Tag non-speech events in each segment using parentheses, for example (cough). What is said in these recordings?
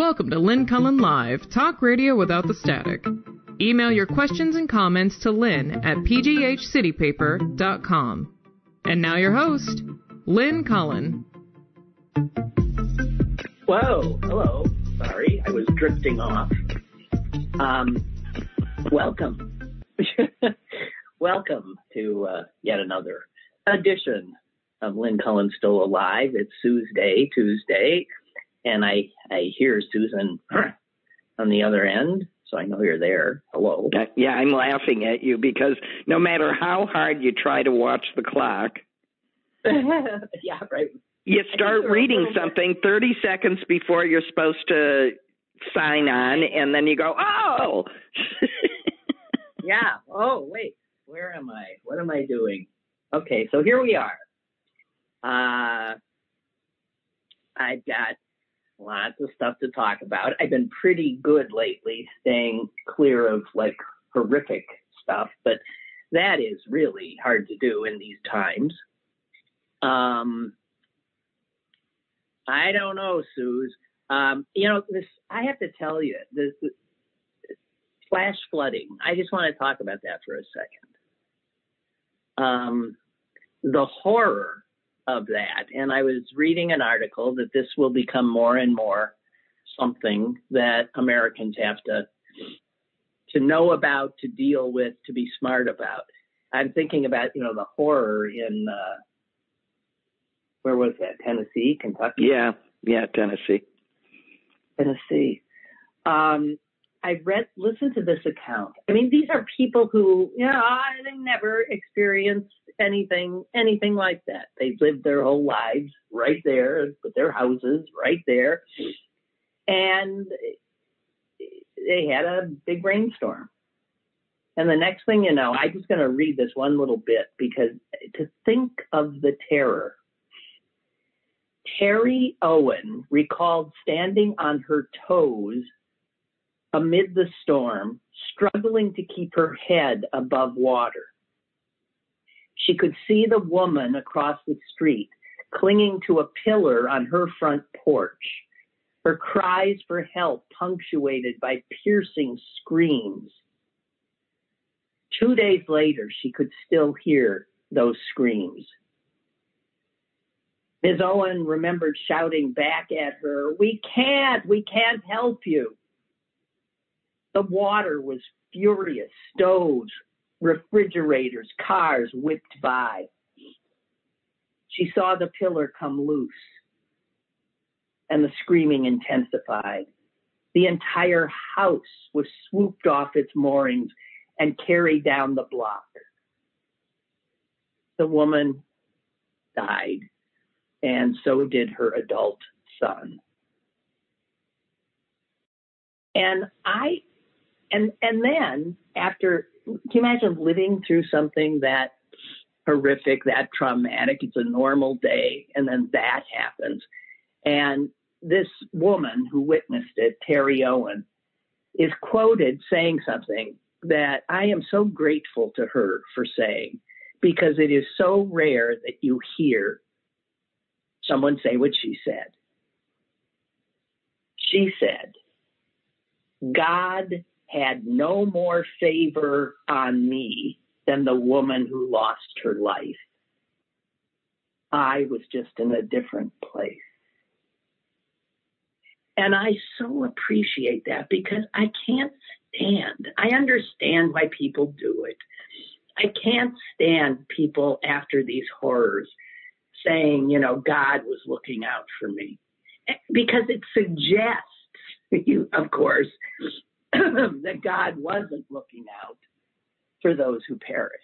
Welcome to Lynn Cullen Live, talk radio without the static. Email your questions and comments to lynn at pghcitypaper.com. And now your host, Lynn Cullen. Whoa, hello. Sorry, I was drifting off. Um, welcome. (laughs) welcome to uh, yet another edition of Lynn Cullen Still Alive. It's Tuesday, Tuesday, and I I hear Susan on the other end, so I know you're there. Hello. Yeah, I'm laughing at you because no matter how hard you try to watch the clock, (laughs) yeah, right. You start reading something 30 seconds before you're supposed to sign on, and then you go, oh. (laughs) yeah. Oh, wait. Where am I? What am I doing? Okay, so here we are. Uh, I've got lots of stuff to talk about. I've been pretty good lately, staying clear of like horrific stuff, but that is really hard to do in these times. Um, I don't know, Suze. Um, you know, this I have to tell you, this, this flash flooding. I just want to talk about that for a second. Um, the horror of that. And I was reading an article that this will become more and more something that Americans have to to know about, to deal with, to be smart about. I'm thinking about, you know, the horror in uh, where was that? Tennessee, Kentucky? Yeah, yeah, Tennessee. Tennessee. Um, I read, listened to this account. I mean, these are people who, you know, they never experienced anything, anything like that. They've lived their whole lives right there, with their houses right there, and they had a big rainstorm. And the next thing you know, I'm just going to read this one little bit because to think of the terror. Terry Owen recalled standing on her toes amid the storm, struggling to keep her head above water. She could see the woman across the street clinging to a pillar on her front porch, her cries for help punctuated by piercing screams. Two days later, she could still hear those screams. Ms. Owen remembered shouting back at her, We can't, we can't help you. The water was furious. Stoves, refrigerators, cars whipped by. She saw the pillar come loose, and the screaming intensified. The entire house was swooped off its moorings and carried down the block. The woman died, and so did her adult son. And I and and then after can you imagine living through something that horrific that traumatic? It's a normal day and then that happens. And this woman who witnessed it terry owen is quoted saying something that i am so grateful to her for saying because it is so rare that you hear someone say what she said. She said god had no more favor on me than the woman who lost her life. I was just in a different place. And I so appreciate that because I can't stand, I understand why people do it. I can't stand people after these horrors saying, you know, God was looking out for me. Because it suggests, (laughs) you, of course, (clears throat) that God wasn't looking out for those who perished.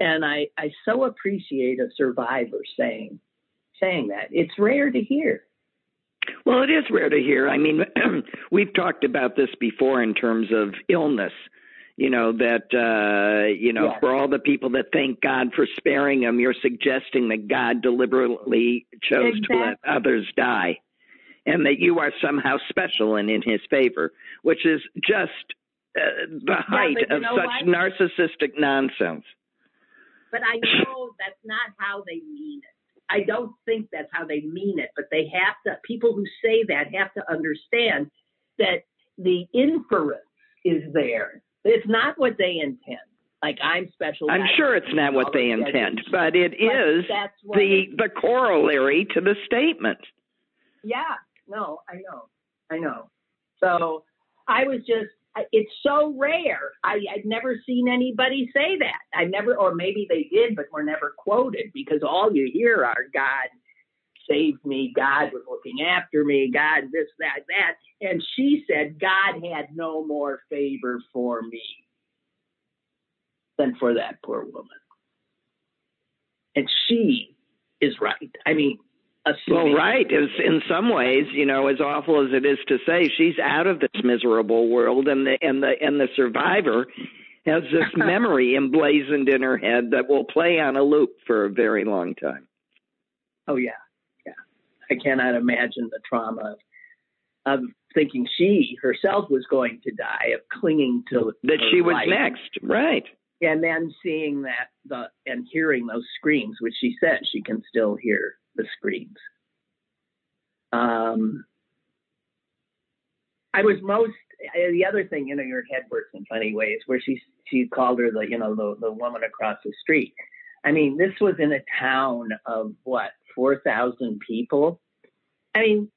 And I, I so appreciate a survivor saying saying that. It's rare to hear. Well, it is rare to hear. I mean, (clears throat) we've talked about this before in terms of illness. You know that uh, you know yes. for all the people that thank God for sparing them, you're suggesting that God deliberately chose exactly. to let others die and that you are somehow special and in his favor, which is just uh, the height yeah, of what? such narcissistic nonsense. But I know that's not how they mean it. I don't think that's how they mean it, but they have to. People who say that have to understand that the inference is there. It's not what they intend. Like I'm special. I'm sure it's not what they intend, but it is the the corollary to the statement. Yeah, no, I know, I know. So I was just, it's so rare. I, I'd never seen anybody say that. I never, or maybe they did, but were never quoted because all you hear are God saved me, God was looking after me, God this, that, that. And she said, God had no more favor for me than for that poor woman. And she is right. I mean, well, right. in some ways, you know, as awful as it is to say, she's out of this miserable world, and the and the and the survivor has this (laughs) memory emblazoned in her head that will play on a loop for a very long time. Oh yeah, yeah. I cannot imagine the trauma of, of thinking she herself was going to die, of clinging to that she was life. next, right? And then seeing that the and hearing those screams, which she said she can still hear the screams. Um, I was most the other thing, you know, your head works in funny ways. Where she she called her the you know the the woman across the street. I mean, this was in a town of what four thousand people. I mean,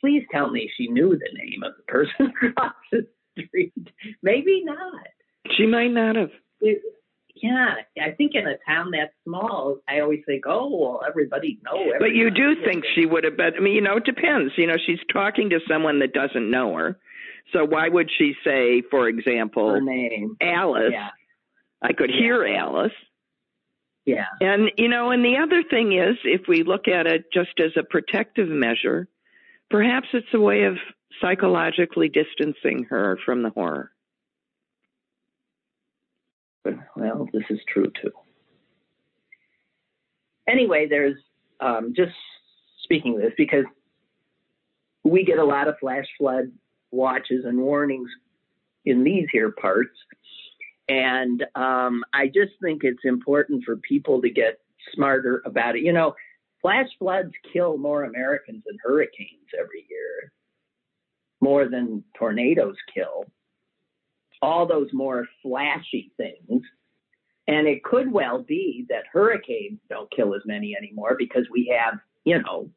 please tell me she knew the name of the person (laughs) across the street. Maybe not. She might not have. It, yeah, I think in a town that small, I always think, oh, well, everybody know. But you do think she would have been. I mean, you know, it depends. You know, she's talking to someone that doesn't know her. So why would she say, for example, her name, Alice? Yeah. I could yeah. hear Alice. Yeah. And you know, and the other thing is, if we look at it just as a protective measure, perhaps it's a way of psychologically distancing her from the horror. Well, this is true too. Anyway, there's um, just speaking of this because we get a lot of flash flood watches and warnings in these here parts. And um, I just think it's important for people to get smarter about it. You know, flash floods kill more Americans than hurricanes every year, more than tornadoes kill all those more flashy things. And it could well be that hurricanes don't kill as many anymore because we have, you know,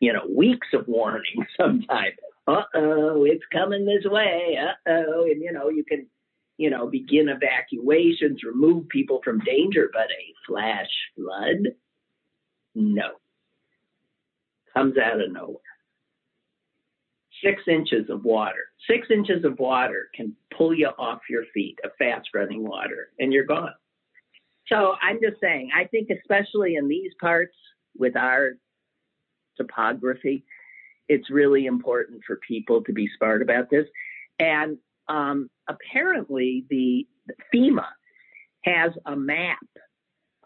you know, weeks of warning (laughs) sometimes. Uh oh, it's coming this way. Uh oh, and you know, you can, you know, begin evacuations, remove people from danger, but a flash flood, no, comes out of nowhere six inches of water. Six inches of water can pull you off your feet, a fast running water, and you're gone. So I'm just saying, I think especially in these parts with our topography, it's really important for people to be smart about this. And um, apparently, the FEMA has a map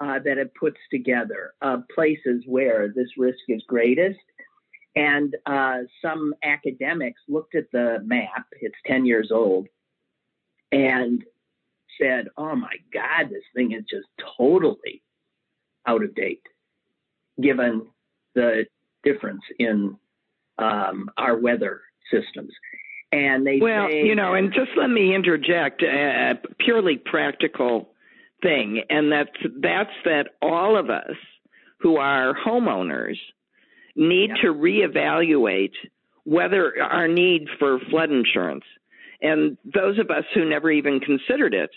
uh, that it puts together of places where this risk is greatest and uh, some academics looked at the map, it's 10 years old, and said, oh my God, this thing is just totally out of date, given the difference in um, our weather systems. And they well, you know, and just let me interject a purely practical thing, and that's that's that all of us who are homeowners need to reevaluate whether our need for flood insurance. And those of us who never even considered it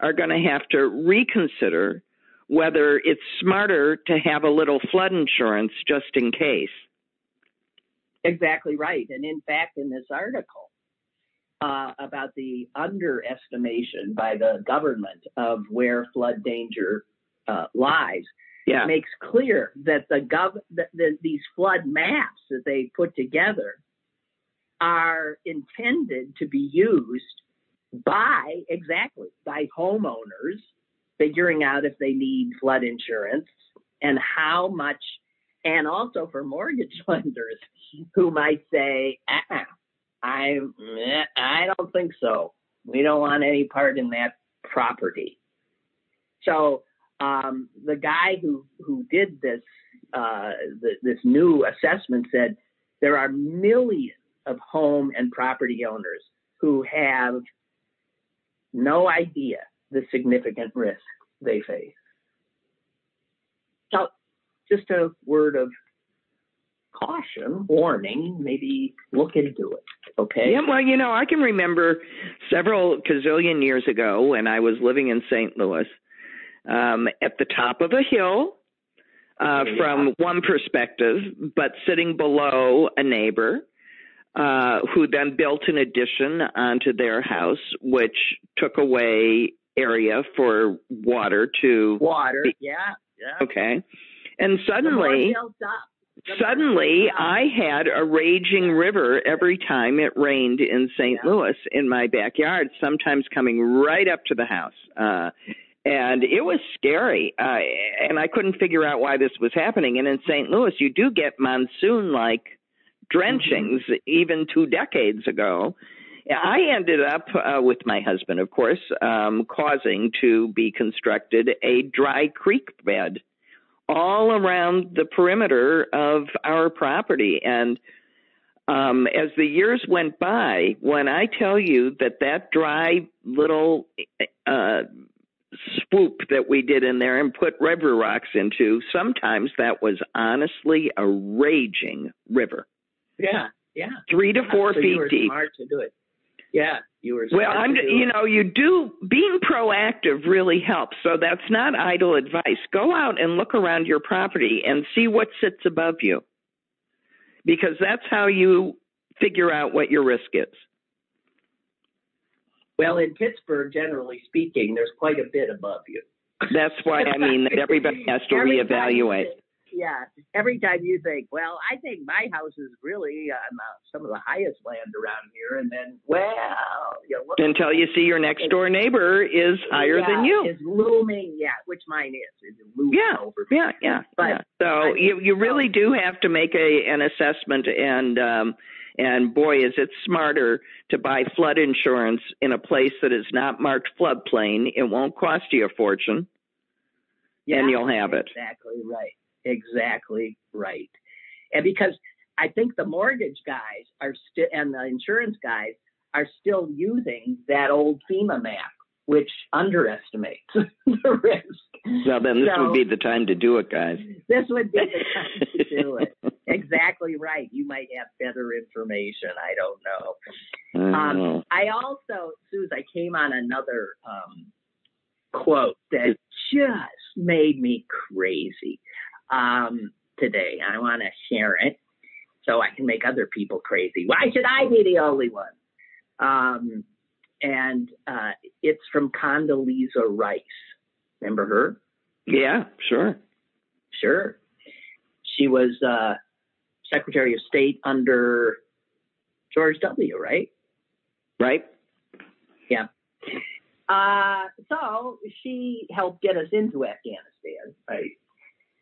are going to have to reconsider whether it's smarter to have a little flood insurance just in case. Exactly right. And in fact, in this article uh, about the underestimation by the government of where flood danger uh, lies, yeah. makes clear that the gov the, these flood maps that they put together are intended to be used by exactly by homeowners figuring out if they need flood insurance and how much and also for mortgage (laughs) lenders who might say uh-uh, I I don't think so. We don't want any part in that property. So um, the guy who who did this uh, this new assessment said there are millions of home and property owners who have no idea the significant risk they face. So, just a word of caution, warning, maybe look into it. Okay. Yeah, well, you know, I can remember several gazillion years ago when I was living in St. Louis, um, at the top of a hill, uh, yeah. from one perspective, but sitting below a neighbor. Uh, who then built an addition onto their house, which took away area for water to water. Be, yeah, yeah. Okay, and suddenly suddenly I had a raging river every time it rained in St. Yeah. Louis in my backyard, sometimes coming right up to the house. Uh, and it was scary. Uh, and I couldn't figure out why this was happening. And in St. Louis, you do get monsoon like drenchings mm-hmm. even two decades ago. I ended up uh, with my husband, of course, um, causing to be constructed a dry creek bed all around the perimeter of our property. And um, as the years went by, when I tell you that that dry little uh, swoop that we did in there and put river rocks into, sometimes that was honestly a raging river. Yeah, yeah. Three to four so feet deep. Smart to do it. Yeah, you were. Well, I'm. You know, you do being proactive really helps. So that's not idle advice. Go out and look around your property and see what sits above you, because that's how you figure out what your risk is. Well, in Pittsburgh, generally speaking, there's quite a bit above you. That's why I mean that (laughs) everybody has to reevaluate yeah. Every time you think, well, I think my house is really on uh, some of the highest land around here, and then, well, you know, until you see your next door neighbor is higher yeah, than you. Is looming, yeah, which mine is. Is looming yeah, over yeah, yeah, but, yeah. So I mean, you you really do have to make a an assessment and. um and boy, is it smarter to buy flood insurance in a place that is not marked floodplain. It won't cost you a fortune, yeah, and you'll have it. Exactly right exactly right. And because I think the mortgage guys are still, and the insurance guys are still using that old FEMA map, which underestimates (laughs) the risk. Well, then this so, would be the time to do it, guys. (laughs) This would be the time to do it. (laughs) exactly right. You might have better information. I don't know. I, um, know. I also, Suze, I came on another um, quote that just made me crazy um, today. I want to share it so I can make other people crazy. Why should I be the only one? Um, and uh, it's from Condoleezza Rice. Remember her? Yeah, sure. Sure. She was uh, Secretary of State under George W., right? Right. Yeah. Uh, so she helped get us into Afghanistan, right?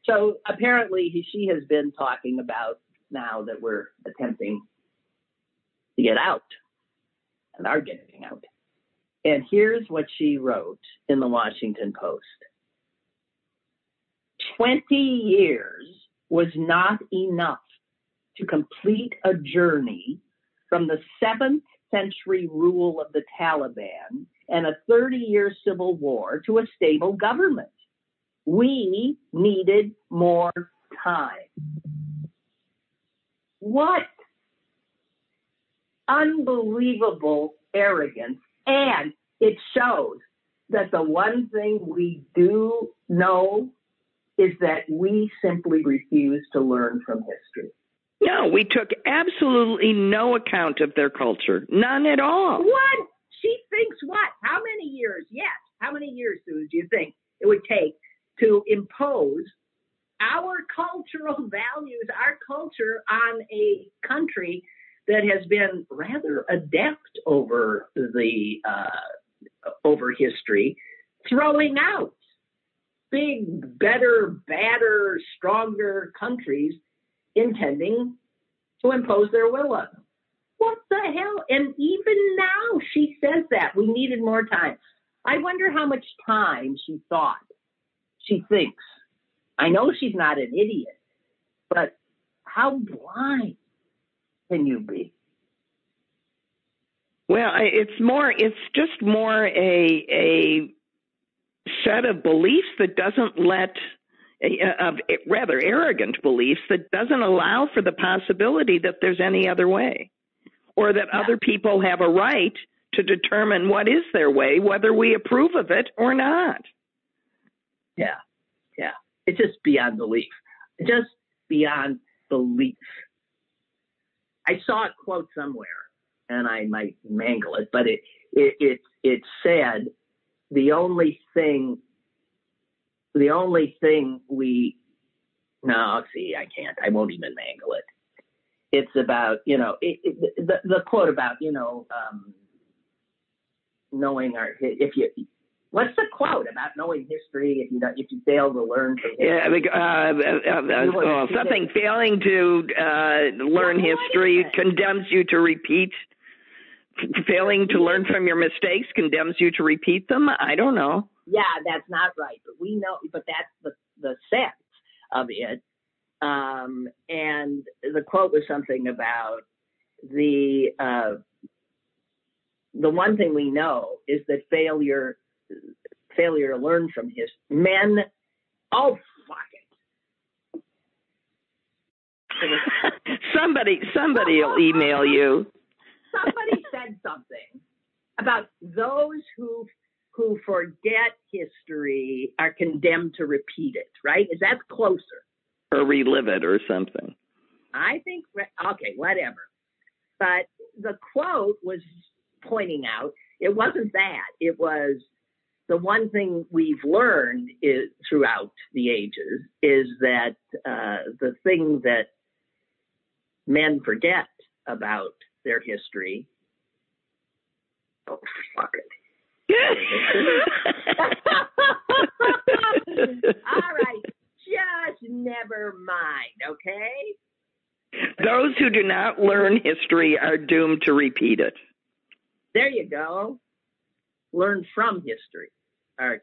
So apparently she has been talking about now that we're attempting to get out and are getting out. And here's what she wrote in the Washington Post 20 years was not enough to complete a journey from the seventh century rule of the Taliban and a 30 year civil war to a stable government. We needed more time. What unbelievable arrogance. And it shows that the one thing we do know is that we simply refuse to learn from history. No, we took absolutely no account of their culture. None at all. What? She thinks what? How many years? Yes. How many years, Sue, do you think it would take to impose our cultural (laughs) values, our culture on a country that has been rather adept over the uh, over history, throwing out big, better, badder, stronger countries intending to impose their will on them. What the hell? And even now, she says that we needed more time. I wonder how much time she thought she thinks. I know she's not an idiot, but how blind can you be? Well, it's more. It's just more a a set of beliefs that doesn't let of rather arrogant beliefs that doesn't allow for the possibility that there's any other way or that yeah. other people have a right to determine what is their way whether we approve of it or not yeah yeah it's just beyond belief just beyond belief i saw a quote somewhere and i might mangle it but it it it, it said the only thing the only thing we no see i can't i won't even mangle it. It's about you know it, it, the the quote about you know um, knowing our if you what's the quote about knowing history if you if you fail to learn from history? Yeah, uh, uh, uh, well, something failing to uh, learn history condemns you to repeat. Failing to learn from your mistakes condemns you to repeat them. I don't know. Yeah, that's not right, but we know. But that's the the sense of it um, and the quote was something about the uh, the one thing we know is that failure failure to learn from his men. Oh fuck it! somebody somebody will email you. Somebody said something about those who who forget history are condemned to repeat it. Right? Is that closer? or relive it or something. I think, okay, whatever. But the quote was pointing out it wasn't that. It was the one thing we've learned is throughout the ages is that uh, the thing that men forget about their history. Oh, fuck it. (laughs) All right just never mind, okay? Those who do not learn history are doomed to repeat it. There you go. Learn from history. Are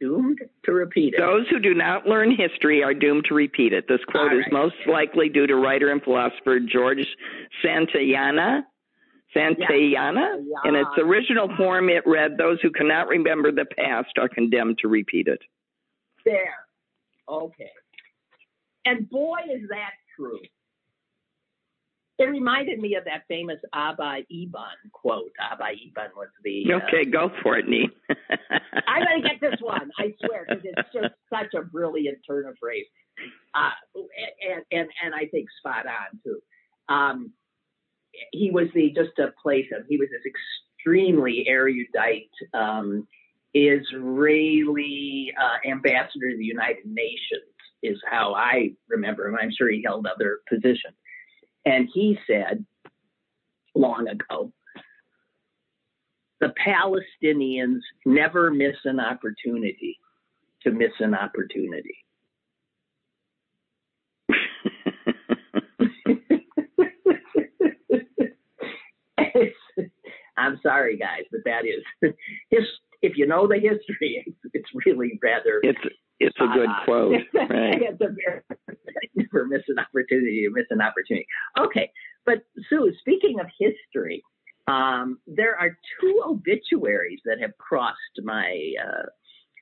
doomed to repeat it. Those who do not learn history are doomed to repeat it. This quote right. is most likely due to writer and philosopher George Santayana. Santayana. Yeah. In its original form, it read, Those who cannot remember the past are condemned to repeat it. There. Okay. And boy, is that true. It reminded me of that famous Abba Eban quote. Abba Eban was the. Uh, okay, go for it, Nee. I'm going to get this one, I swear, because it's (laughs) just such a brilliant turn of phrase. Uh, and, and, and I think spot on, too. Um, he was the, just to place him, he was this extremely erudite um, Israeli uh, ambassador to the United Nations, is how I remember him. I'm sure he held other positions. And he said long ago, the Palestinians never miss an opportunity to miss an opportunity. (laughs) I'm sorry, guys, but that is (laughs) if you know the history, it's, it's really rather. It's it's a good uh, quote, (laughs) right? it's a very, never miss an opportunity to miss an opportunity. Okay, but Sue, speaking of history, um, there are two obituaries that have crossed my uh,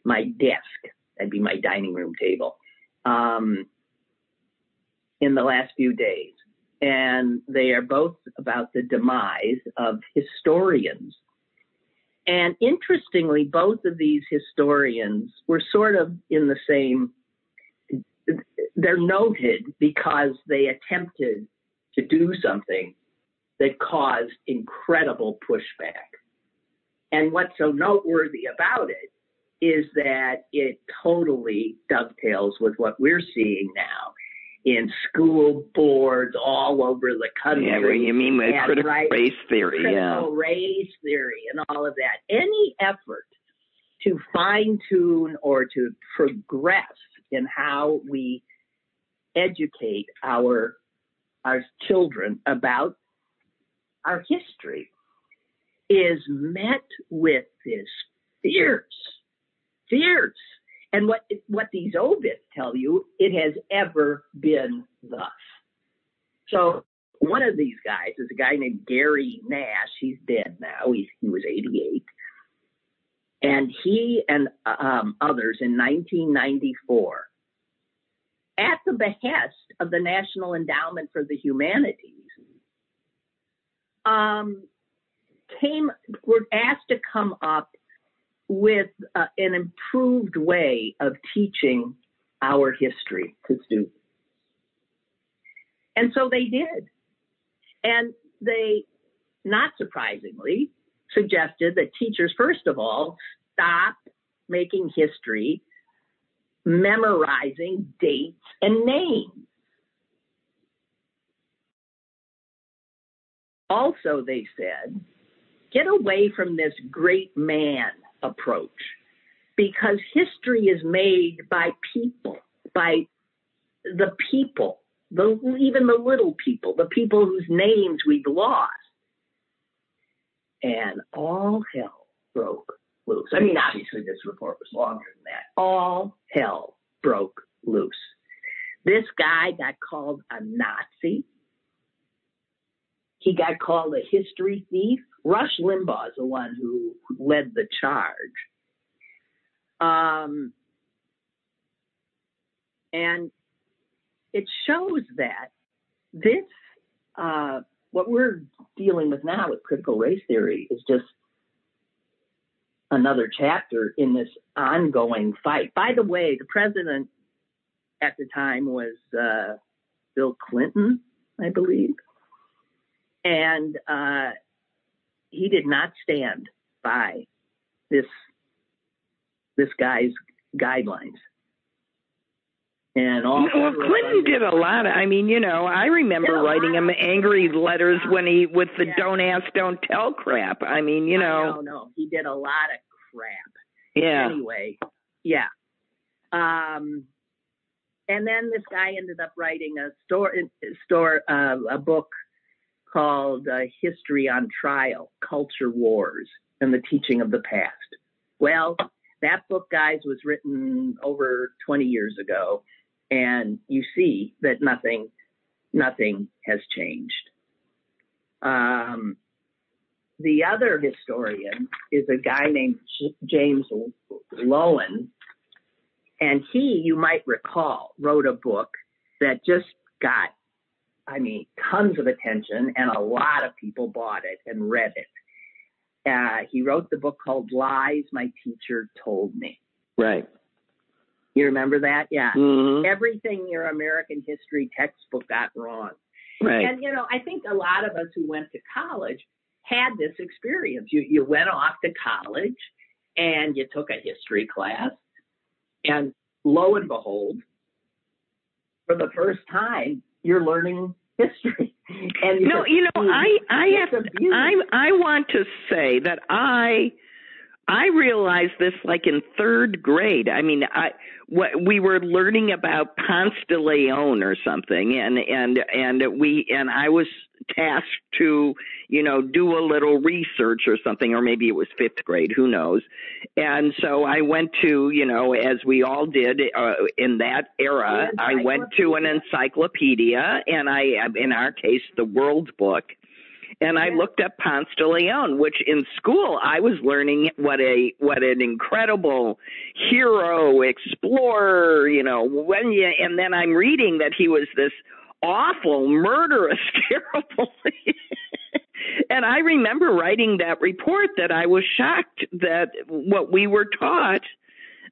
my desk. That'd be my dining room table. Um, in the last few days, and they are both about the demise of historians and interestingly, both of these historians were sort of in the same, they're noted because they attempted to do something that caused incredible pushback. And what's so noteworthy about it is that it totally dovetails with what we're seeing now in school boards all over the country. Yeah, what you mean with critical right, race theory, critical yeah. race theory and all of that. Any effort to fine tune or to progress in how we educate our our children about our history is met with this fierce, fierce And what what these obits tell you, it has ever been thus. So one of these guys is a guy named Gary Nash. He's dead now. He, he was 88. And he and um, others in 1994, at the behest of the National Endowment for the Humanities, um, came were asked to come up with uh, an improved way of teaching our history to students. And so they did. And they, not surprisingly, suggested that teachers, first of all, stop making history memorizing dates and names. Also, they said, get away from this great man approach because history is made by people, by the people, the, even the little people, the people whose names we've lost. And all hell broke loose. I mean, obviously, this report was longer than that. All hell broke loose. This guy got called a Nazi. He got called a history thief. Rush Limbaugh is the one who led the charge. Um, and it shows that this, uh, what we're dealing with now with critical race theory is just another chapter in this ongoing fight. By the way, the president at the time was uh, Bill Clinton, I believe. And uh, he did not stand by this this guy's guidelines. And all well, Clinton did a lot. Of, I mean, you know, I remember writing him angry letters when he with the yeah. "don't ask, don't tell" crap. I mean, you know, no, no, he did a lot of crap. Yeah. Anyway, yeah. Um, and then this guy ended up writing a store store uh, a book called uh, History on Trial: Culture Wars and the Teaching of the Past. Well, that book, guys, was written over 20 years ago, and you see that nothing, nothing has changed. Um, the other historian is a guy named James Loewen, and he, you might recall, wrote a book that just got, I mean, tons of attention, and a lot of people bought it and read it. Uh, he wrote the book called Lies My Teacher Told Me. Right. You remember that? Yeah. Mm-hmm. Everything your American history textbook got wrong. Right. And, you know, I think a lot of us who went to college had this experience. You, you went off to college and you took a history class, and lo and behold, for the first time, you're learning history. And no, you know, I I have I I want to say that I I realized this like in third grade. I mean, I what we were learning about Ponce de Leon or something, and and and we and I was tasked to you know do a little research or something, or maybe it was fifth grade, who knows? And so I went to you know as we all did uh, in that era, I went to an encyclopedia, and I in our case the World Book and I looked up Ponce de Leon, which in school I was learning what a what an incredible hero, explorer, you know, when you and then I'm reading that he was this awful, murderous, (laughs) terrible. and I remember writing that report that I was shocked that what we were taught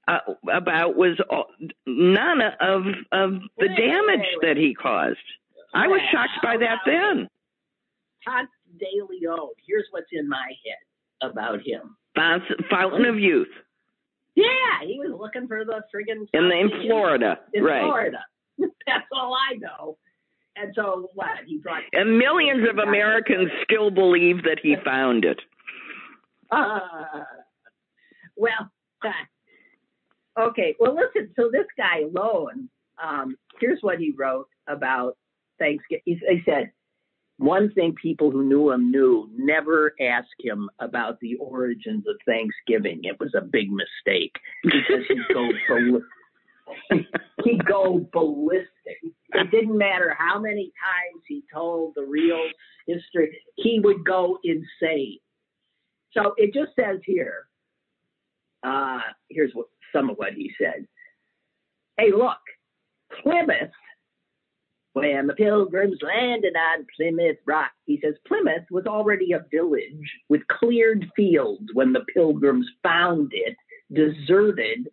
uh, about was all, none of of the damage that he caused. I was shocked by that then. Ponce de Leon. Here's what's in my head about him. Fountain of Youth. Yeah, he was looking for the friggin' in, the, in Florida, in right? Florida. (laughs) That's all I know. And so what? He brought and millions of Americans still believe that he found it. (laughs) Uh, well, (laughs) okay. Well, listen. So this guy alone. um, here's what he wrote about Thanksgiving. He, he said, one thing people who knew him knew never ask him about the origins of Thanksgiving. It was a big mistake because he'd go (laughs) ball- he'd go ballistic. It didn't matter how many times he told the real history, he would go insane. So it just says here, uh, here's what some of what he said. Hey, look, Plymouth when the pilgrims landed on Plymouth Rock, he says Plymouth was already a village with cleared fields when the pilgrims found it deserted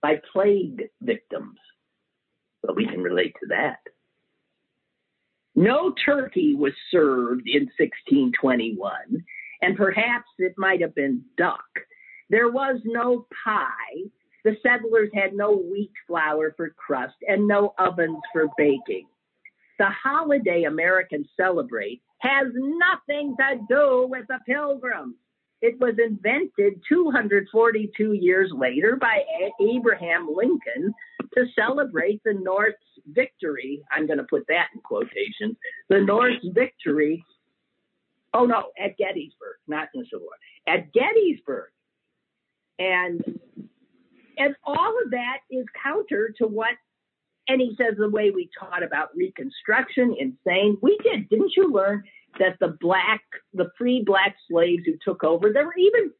by plague victims. But we can relate to that. No turkey was served in 1621, and perhaps it might have been duck. There was no pie, the settlers had no wheat flour for crust and no ovens for baking. The holiday Americans celebrate has nothing to do with the pilgrims. It was invented 242 years later by Abraham Lincoln to celebrate the North's victory. I'm going to put that in quotations. The North's victory. Oh no, at Gettysburg, not in the Civil War. At Gettysburg. And and all of that is counter to what, and he says the way we taught about Reconstruction, insane. We did. Didn't you learn that the black, the free black slaves who took over, there were even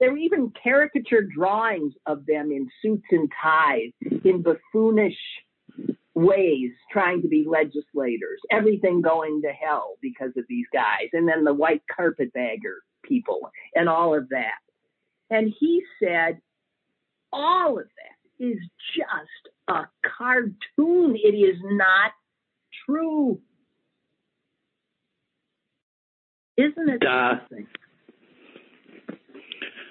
there were even caricature drawings of them in suits and ties, in buffoonish ways, trying to be legislators. Everything going to hell because of these guys, and then the white carpetbagger people, and all of that. And he said all of that is just a cartoon. It is not true. Isn't it something?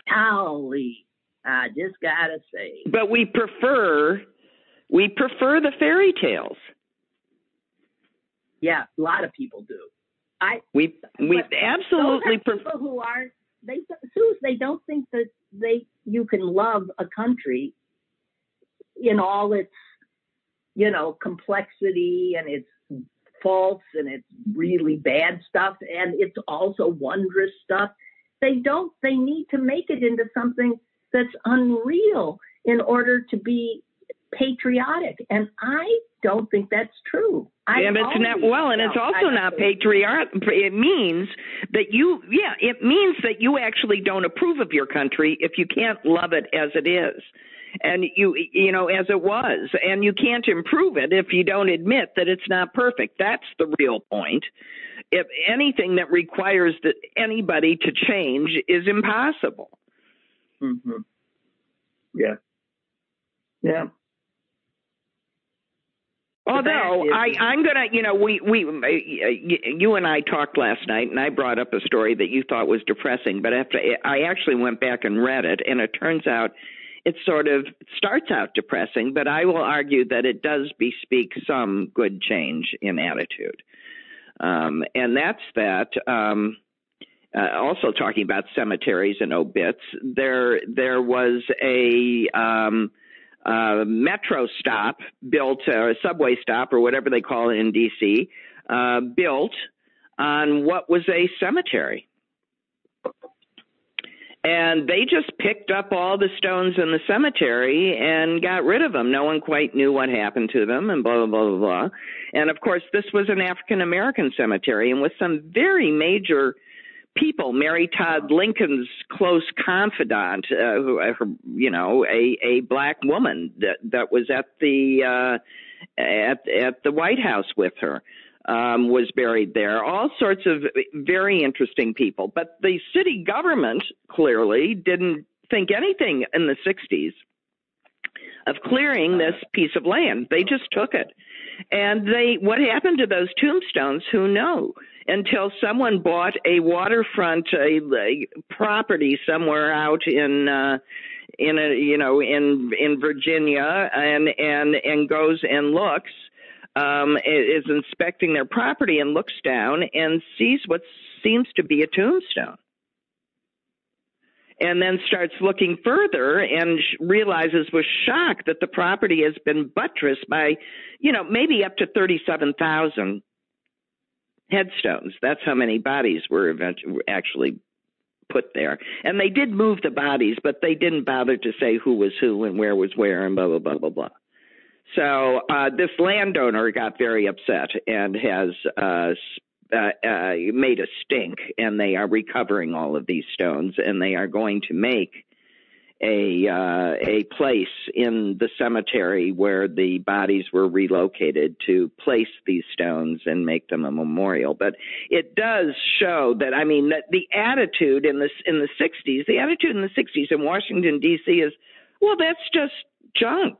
Golly, I just gotta say. But we prefer we prefer the fairy tales. Yeah, a lot of people do. I We we but absolutely prefer. people who are they Suze, they don't think that they you can love a country in all its you know complexity and its faults and its really bad stuff and it's also wondrous stuff. They don't they need to make it into something that's unreal in order to be patriotic and i don't think that's true I and it's not well, and it's also I- not patriotic. It means that you, yeah, it means that you actually don't approve of your country if you can't love it as it is, and you, you know, as it was, and you can't improve it if you don't admit that it's not perfect. That's the real point. If anything that requires that anybody to change is impossible. Mhm. Yeah. Yeah. Although I, I'm gonna, you know, we we uh, you and I talked last night, and I brought up a story that you thought was depressing, but after I actually went back and read it, and it turns out it sort of starts out depressing, but I will argue that it does bespeak some good change in attitude, um, and that's that. Um, uh, also talking about cemeteries and obits, there there was a um, uh, metro stop built, or a subway stop, or whatever they call it in DC, uh, built on what was a cemetery. And they just picked up all the stones in the cemetery and got rid of them. No one quite knew what happened to them, and blah, blah, blah, blah, blah. And of course, this was an African American cemetery, and with some very major people. Mary Todd Lincoln's close confidant, uh, who, uh, her, you know, a a black woman that that was at the uh, at at the White House with her. Um, was buried there. All sorts of very interesting people, but the city government clearly didn't think anything in the '60s of clearing this piece of land. They just took it. And they what happened to those tombstones, who know? Until someone bought a waterfront a, a property somewhere out in uh in a you know in in Virginia and and and goes and looks um is inspecting their property and looks down and sees what seems to be a tombstone. And then starts looking further and realizes with shock that the property has been buttressed by, you know, maybe up to 37,000 headstones. That's how many bodies were eventually actually put there. And they did move the bodies, but they didn't bother to say who was who and where was where and blah blah blah blah blah. So uh, this landowner got very upset and has uh, uh, uh, made a stink, and they are recovering all of these stones, and they are going to make a uh, a place in the cemetery where the bodies were relocated to place these stones and make them a memorial. But it does show that I mean that the attitude in the in the 60s, the attitude in the 60s in Washington D.C. is, well, that's just junk.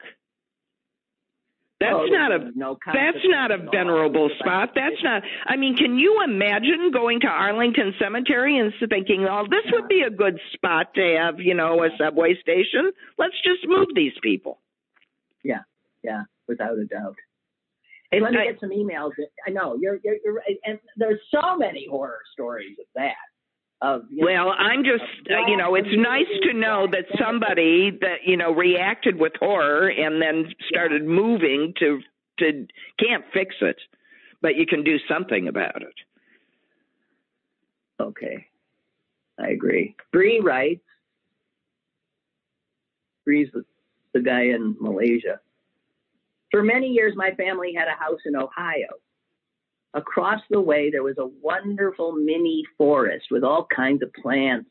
That's oh, not a no that's not a venerable spot. That's not. I mean, can you imagine going to Arlington Cemetery and thinking, "Oh, this would be a good spot to have, you know, a subway station. Let's just move these people." Yeah, yeah, without a doubt. Hey, let me I, get some emails. I know you're, you're, you're and there's so many horror stories of that. Of, well, know, I'm just, uh, you know, it's nice to know that somebody that you know reacted with horror and then started moving to to can't fix it, but you can do something about it. Okay, I agree. Bree writes. Bree's the, the guy in Malaysia. For many years, my family had a house in Ohio across the way, there was a wonderful mini forest with all kinds of plants.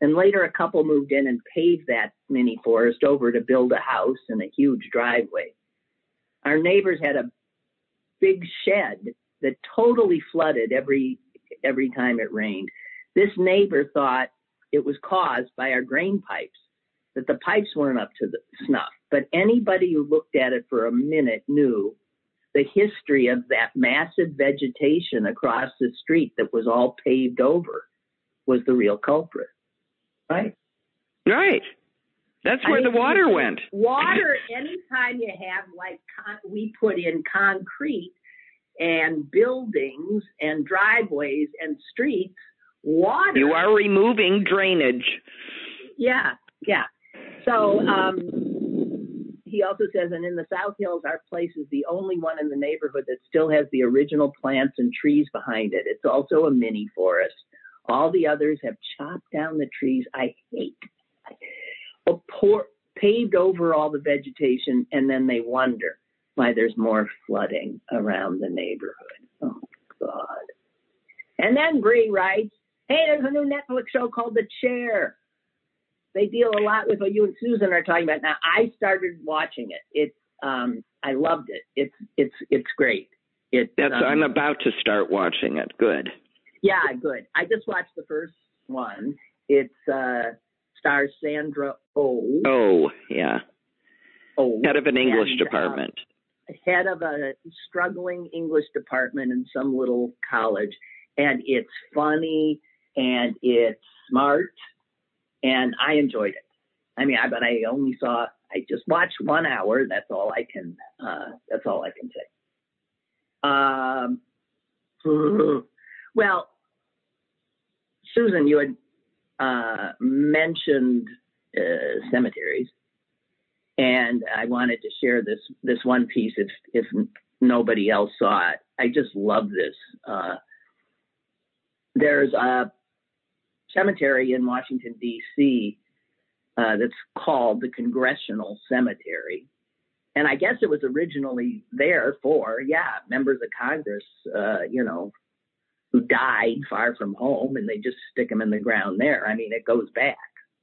And later, a couple moved in and paved that mini forest over to build a house and a huge driveway. Our neighbors had a big shed that totally flooded every every time it rained. This neighbor thought it was caused by our drain pipes, that the pipes weren't up to the snuff. But anybody who looked at it for a minute knew the history of that massive vegetation across the street that was all paved over was the real culprit. Right? Right. That's where I mean, the water went. Water, anytime you have like con- we put in concrete and buildings and driveways and streets, water. You are removing drainage. Yeah, yeah. So um, he also says, and in the South Hills, our place is the only one in the neighborhood that still has the original plants and trees behind it. It's also a mini forest. All the others have chopped down the trees. I hate. Pour, paved over all the vegetation, and then they wonder why there's more flooding around the neighborhood. Oh God! And then Bree writes, "Hey, there's a new Netflix show called The Chair they deal a lot with what you and Susan are talking about. Now, I started watching it. It's um, I loved it. It's it's it's great. It, That's um, I'm about to start watching it. Good. Yeah, good. I just watched the first one. It's uh, stars Sandra Oh. Oh, yeah. Oh, head of an English and, uh, department. Uh, head of a struggling English department in some little college, and it's funny and it's smart and I enjoyed it. I mean, I, but I only saw, I just watched one hour. That's all I can, uh, that's all I can say. Um, (laughs) well, Susan, you had uh, mentioned uh, cemeteries, and I wanted to share this this one piece if if nobody else saw it. I just love this. Uh, there's a cemetery in Washington, D.C., uh, that's called the Congressional Cemetery. And I guess it was originally there for, yeah, members of Congress, uh, you know, who died far from home and they just stick them in the ground there. I mean, it goes back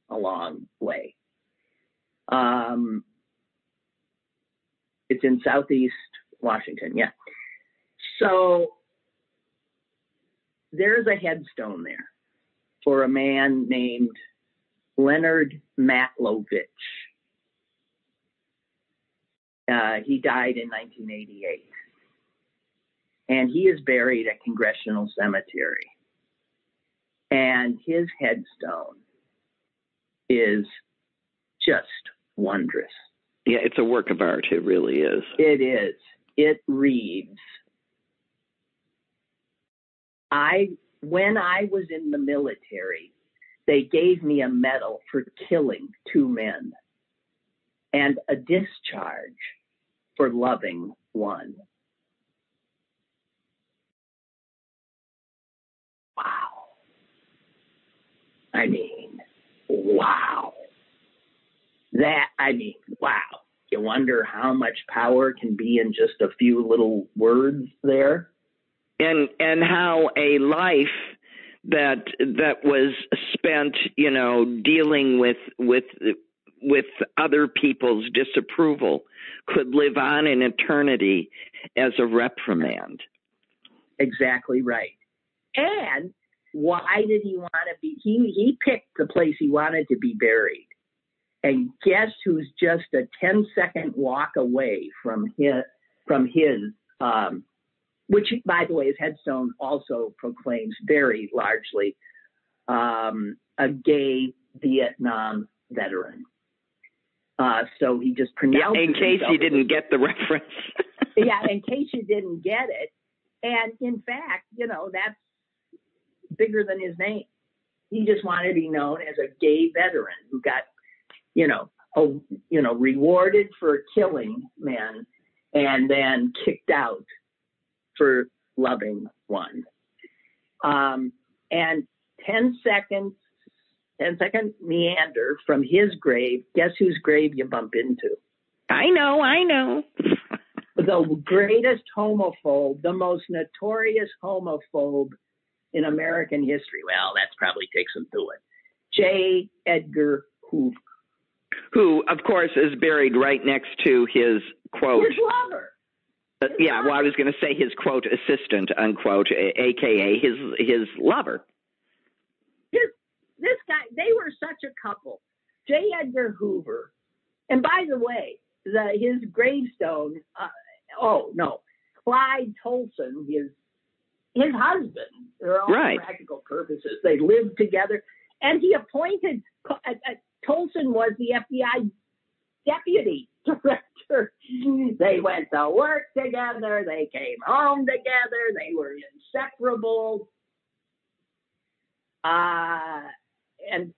a long way. Um, it's in Southeast Washington, yeah. So there's a headstone there for a man named Leonard Matlovich. Uh, he died in 1988. And he is buried at Congressional Cemetery. And his headstone is just wondrous. Yeah, it's a work of art. It really is. It is. It reads I when I was in the military, they gave me a medal for killing two men and a discharge for loving one. Wow. I mean, wow. That, I mean, wow. You wonder how much power can be in just a few little words there. And and how a life that that was spent, you know, dealing with with with other people's disapproval could live on in eternity as a reprimand. Exactly right. And why did he want to be he he picked the place he wanted to be buried. And guess who's just a 10 second walk away from his from his um, which by the way his headstone also proclaims very largely um, a gay Vietnam veteran. Uh, so he just pronounced. Yeah, in case you didn't get the reference. (laughs) yeah, in case you didn't get it, and in fact, you know that's bigger than his name. He just wanted to be known as a gay veteran who got, you know, oh, you know, rewarded for killing men and then kicked out for loving one. Um, and 10 seconds 10 second meander from his grave. Guess whose grave you bump into? I know, I know. (laughs) the greatest homophobe, the most notorious homophobe in American history. Well, that's probably takes him to it. J. Edgar Hoover. Who, of course, is buried right next to his quote. His lover. Uh, yeah, well, I was going to say his quote assistant, unquote, aka his his lover His, this guy, they were such a couple. J. Edgar Hoover, and by the way, the his gravestone. Uh, oh no, Clyde Tolson, his his husband. They're all right. practical purposes. They lived together, and he appointed. Uh, uh, Tolson was the FBI deputy (laughs) director. They went to work together. They came home together. They were inseparable. Uh, and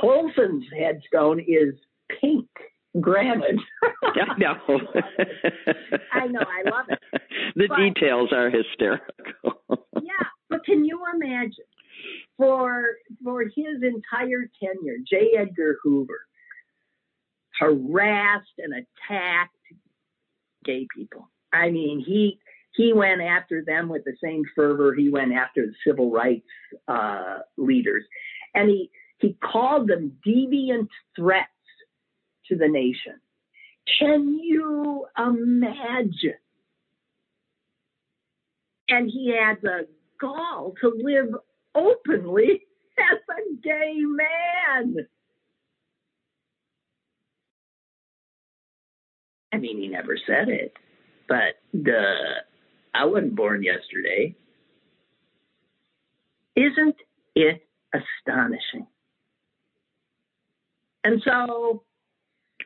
Tolson's headstone is pink granite. (laughs) I know. (laughs) I know. I love it. The but, details are hysterical. yeah, but can you imagine for for his entire tenure, J. Edgar Hoover harassed and attacked gay people. I mean, he he went after them with the same fervor he went after the civil rights uh, leaders and he he called them deviant threats to the nation. Can you imagine? And he had the gall to live openly (laughs) as a gay man. I mean, he never said it, but the I wasn't born yesterday. Isn't it astonishing. And so.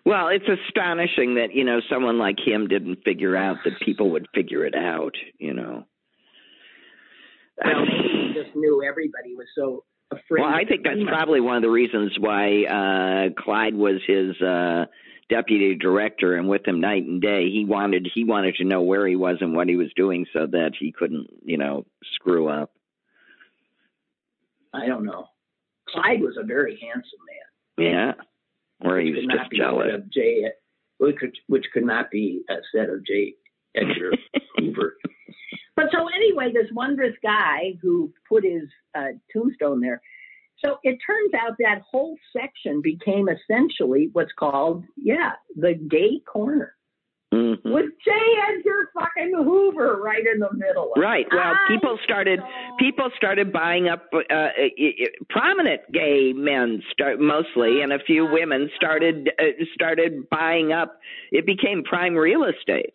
Well, it's astonishing that, you know, someone like him didn't figure out that people would figure it out, you know. Well, he just knew everybody was so afraid. Well, I think that's probably one of the reasons why uh, Clyde was his uh, deputy director and with him night and day. He wanted he wanted to know where he was and what he was doing so that he couldn't, you know, screw up. I don't know. Clyde was a very handsome man. Yeah, or he was just jealous. Of J, which could, which could not be a set of J. Edgar (laughs) Hoover. But so anyway, this wondrous guy who put his uh, tombstone there. So it turns out that whole section became essentially what's called, yeah, the gay corner. Mm-hmm. With J. Edgar fucking Hoover right in the middle. Of it. Right. Well, people started people started buying up uh, uh, prominent gay men, start mostly, and a few women started uh, started buying up. It became prime real estate.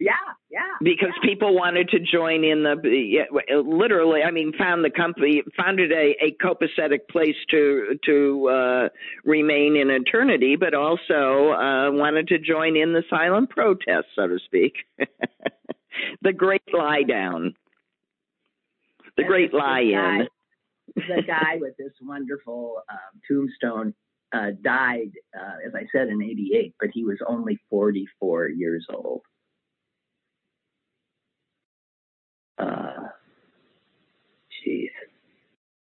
Yeah, yeah. Because yeah. people wanted to join in the literally. I mean, found the company founded a, a copacetic place to to uh, remain in eternity, but also uh, wanted to join in the silent protest, so to speak. (laughs) the great lie down. The and great lie in. the guy with this wonderful um, tombstone uh, died, uh, as I said, in '88, but he was only 44 years old. Uh, jeez.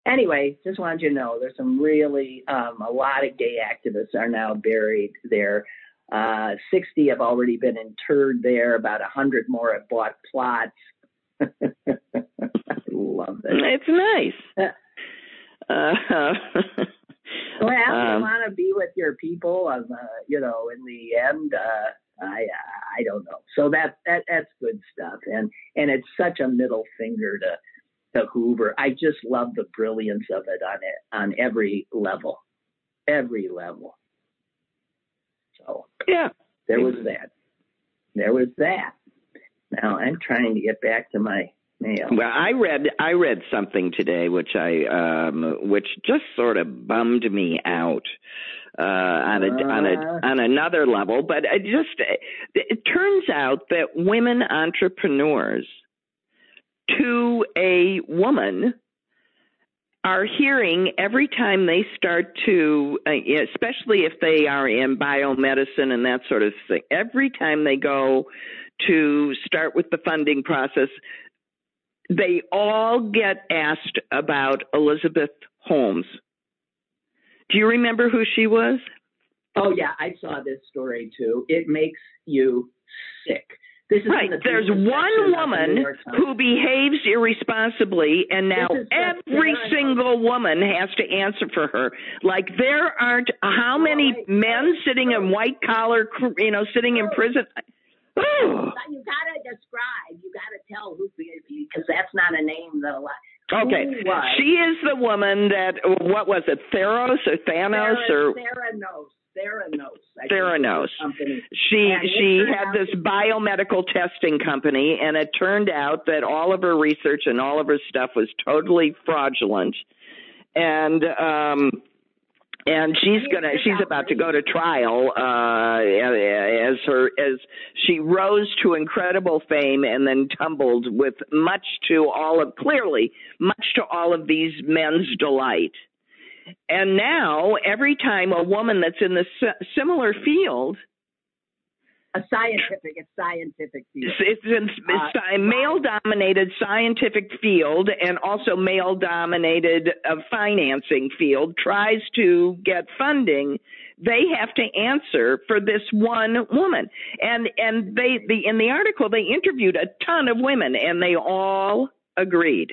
Anyway, just wanted you to know there's some really um, a lot of gay activists are now buried there. Uh, 60 have already been interred there. About 100 more have bought plots. I (laughs) love it. It's nice. Uh, (laughs) well, um, you want to be with your people, uh, you know, in the end, uh, I I don't know. So that that that's good stuff, and and it's such a middle finger to to Hoover. I just love the brilliance of it on it on every level, every level. So yeah, there was that. There was that. Now I'm trying to get back to my mail. Well, I read I read something today which I um which just sort of bummed me out uh on a uh, on a on another level, but it just it turns out that women entrepreneurs to a woman are hearing every time they start to, uh, especially if they are in biomedicine and that sort of thing, every time they go to start with the funding process, they all get asked about Elizabeth Holmes. Do you remember who she was? Oh, yeah, I saw this story too. It makes you sick right. The There's one woman who behaves irresponsibly, and now every single woman has to answer for her. Like there aren't how many right. men sitting in white collar, you know, sitting in prison. Oh. You gotta describe. You gotta tell who because that's not a name that a lot. Okay, she is the woman that what was it, Theros or Thanos or Theranos. Theranos. Theranos. She and she had this biomedical testing company, and it turned out that all of her research and all of her stuff was totally fraudulent, and um, and she's gonna she's about to go to trial uh as her as she rose to incredible fame and then tumbled with much to all of clearly much to all of these men's delight and now, every time a woman that's in the similar field, a scientific, it's scientific field. It's, it's, it's uh, male-dominated scientific field, and also male-dominated uh, financing field tries to get funding. They have to answer for this one woman, and and they the in the article they interviewed a ton of women, and they all agreed.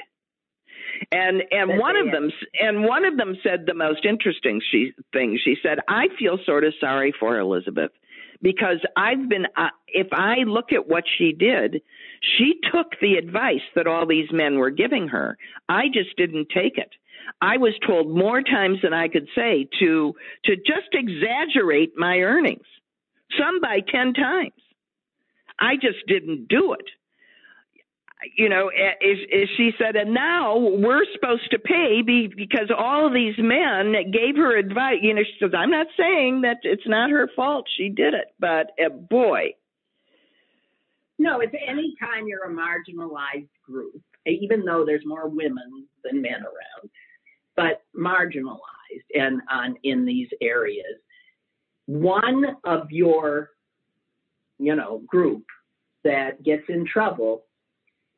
And and one of them and one of them said the most interesting she, thing. She said, "I feel sort of sorry for Elizabeth because I've been uh, if I look at what she did, she took the advice that all these men were giving her. I just didn't take it. I was told more times than I could say to to just exaggerate my earnings, some by 10 times. I just didn't do it you know, she said, and now we're supposed to pay because all of these men gave her advice. You know, she says, I'm not saying that it's not her fault. She did it, but uh, boy. No, it's any time you're a marginalized group, even though there's more women than men around, but marginalized and on in these areas, one of your, you know, group that gets in trouble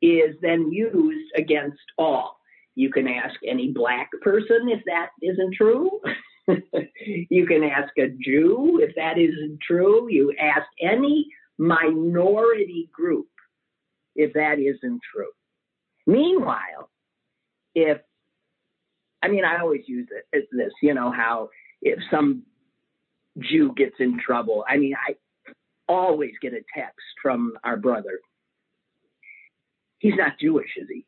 is then used against all. You can ask any black person if that isn't true. (laughs) you can ask a Jew if that isn't true. You ask any minority group if that isn't true. Meanwhile, if I mean, I always use it this, you know, how if some Jew gets in trouble, I mean, I always get a text from our brother he's not Jewish, is he?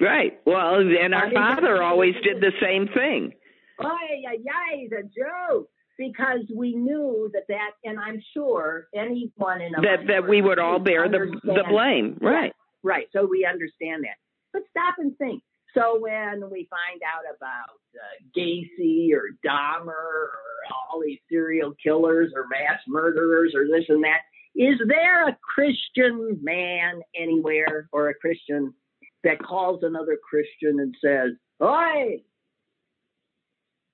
Right. Well, and our father (laughs) always did the same thing. Oh, yeah, yeah, he's a Jew. Because we knew that that, and I'm sure anyone in a that that we would all bear the the blame, right? Right. So we understand that. But stop and think. So when we find out about uh, Gacy or Dahmer or all these serial killers or mass murderers or this and that, is there a Christian man anywhere or a Christian that calls another Christian and says, Oi!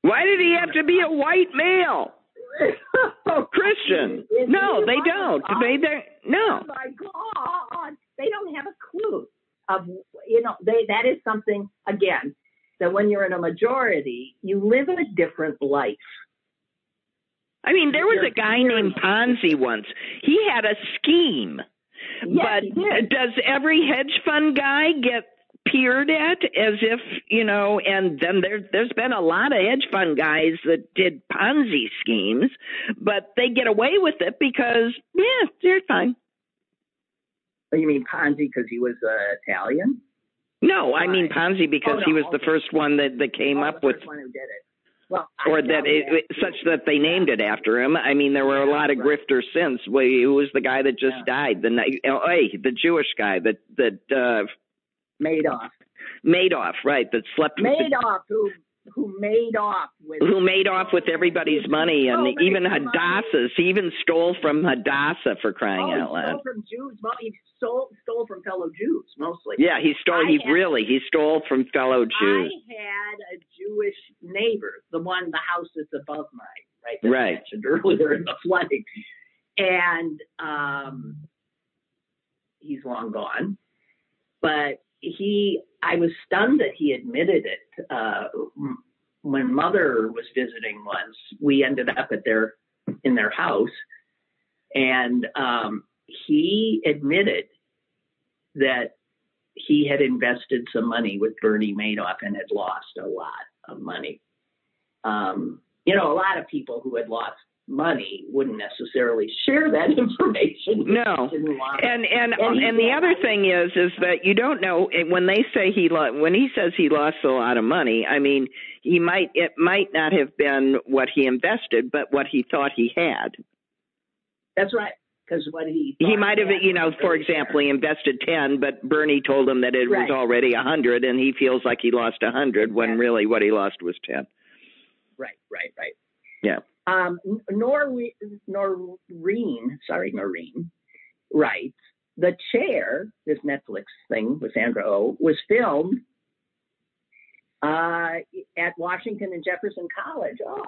Why did he have to be a white male? (laughs) Christian. no, they don't. They they no. Oh my God. They don't have a clue of you know, they that is something again. that when you're in a majority, you live a different life. I mean, there was a guy named Ponzi once. He had a scheme. Yes, but does every hedge fund guy get peered at as if you know and then there there's been a lot of hedge fund guys that did ponzi schemes but they get away with it because yeah they're fine oh, you mean ponzi because he was uh, italian no i mean ponzi because oh, no, he was okay. the first one that that came oh, up with one who did it well, or that it, such that they named it after him. I mean, there were a lot of grifters since. Who was the guy that just yeah. died? The oh, hey, the Jewish guy that that uh, Madoff. Madoff, right? That slept. Madoff, who who made off with who made off with everybody's money and so even Hadassah's. He even stole from Hadassah for crying oh, out loud. Stole from Jews. Well, he stole stole from fellow Jews mostly. Yeah, he stole. I he had, really he stole from fellow Jews. I had a Jewish neighbor, the one the house that's above mine, right? That right. mentioned earlier in the flooding, and um, he's long gone, but he I was stunned that he admitted it. Uh, when mother was visiting once, we ended up at their in their house, and um, he admitted that he had invested some money with Bernie Madoff and had lost a lot of money. Um, you know, a lot of people who had lost money wouldn't necessarily share that (laughs) information. No, and and and, and the other thing is is that you don't know when they say he lo- when he says he lost a lot of money. I mean, he might it might not have been what he invested, but what he thought he had. That's right. Because what he he might have, you know, for example, he invested ten, but Bernie told him that it right. was already a hundred, and he feels like he lost a hundred when really what he lost was ten. Right, right, right. Yeah. Um, Noreen, sorry, Noreen, writes, The Chair, this Netflix thing with Sandra O, oh, was filmed uh, at Washington and Jefferson College. Oh,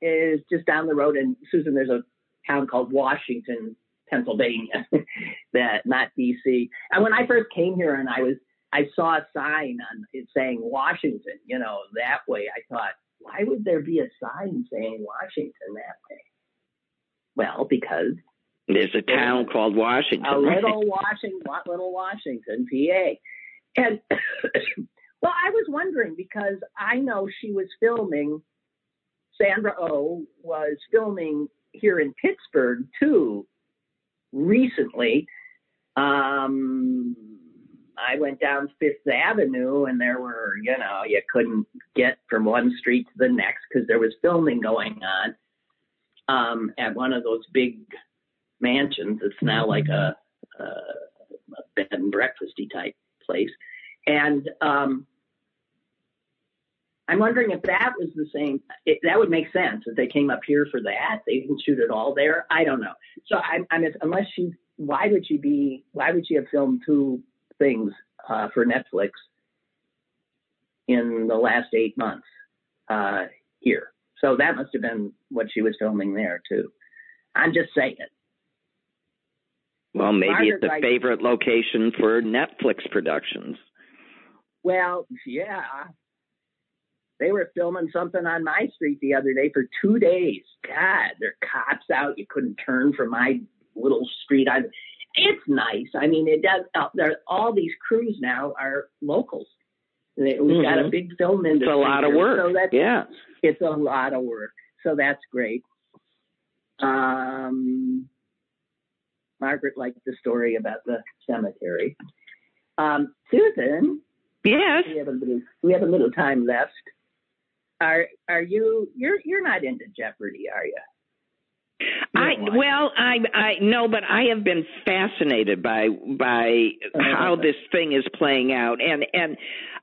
is just down the road. And Susan, there's a town called Washington, Pennsylvania, (laughs) that not DC. And when I first came here and I was, I saw a sign on it saying Washington, you know, that way. I thought, why would there be a sign saying Washington that way? Well, because there's a town called Washington. A little Washington, little Washington, PA. And (coughs) well, I was wondering because I know she was filming. Sandra O oh was filming here in Pittsburgh too recently. Um, I went down Fifth Avenue and there were, you know, you couldn't get from one street to the next because there was filming going on um, at one of those big mansions. It's now like a, a, a bed and breakfasty type place. And um, I'm wondering if that was the same. That would make sense if they came up here for that. They didn't shoot it all there. I don't know. So I'm, I'm unless she, why would she be? Why would she have filmed two things uh, for Netflix in the last eight months uh, here. So that must have been what she was filming there too. I'm just saying. Well, maybe Margaret it's a favorite location for Netflix productions. Well, yeah. They were filming something on my street the other day for two days. God, there are cops out. You couldn't turn from my little street. I, it's nice. I mean, it does. Uh, there, all these crews now are locals. We've mm-hmm. got a mm-hmm. big film industry. It's a lot of work. So that's, yeah, it's a lot of work. So that's great. Um, Margaret liked the story about the cemetery. Um, Susan. Yes. We have a little. We have a little time left. Are Are you? You're You're not into Jeopardy, are you? I well, I I no, but I have been fascinated by by how this thing is playing out, and and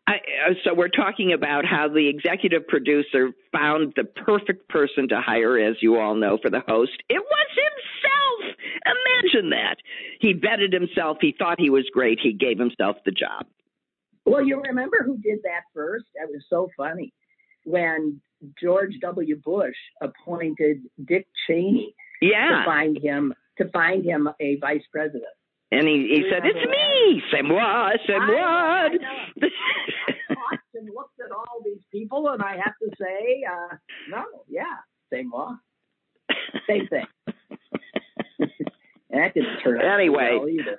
I, uh, so we're talking about how the executive producer found the perfect person to hire, as you all know, for the host. It was himself. Imagine that. He vetted himself. He thought he was great. He gave himself the job. Well, you remember who did that first? That was so funny when George W. Bush appointed Dick Cheney yeah. to find him to find him a vice president. And he, he said, "It's me, c'est moi, c'est moi." Austin looked at all these people, and I have to say, uh, no, yeah, same law, same thing. and that didn't turn out Anyway. well either.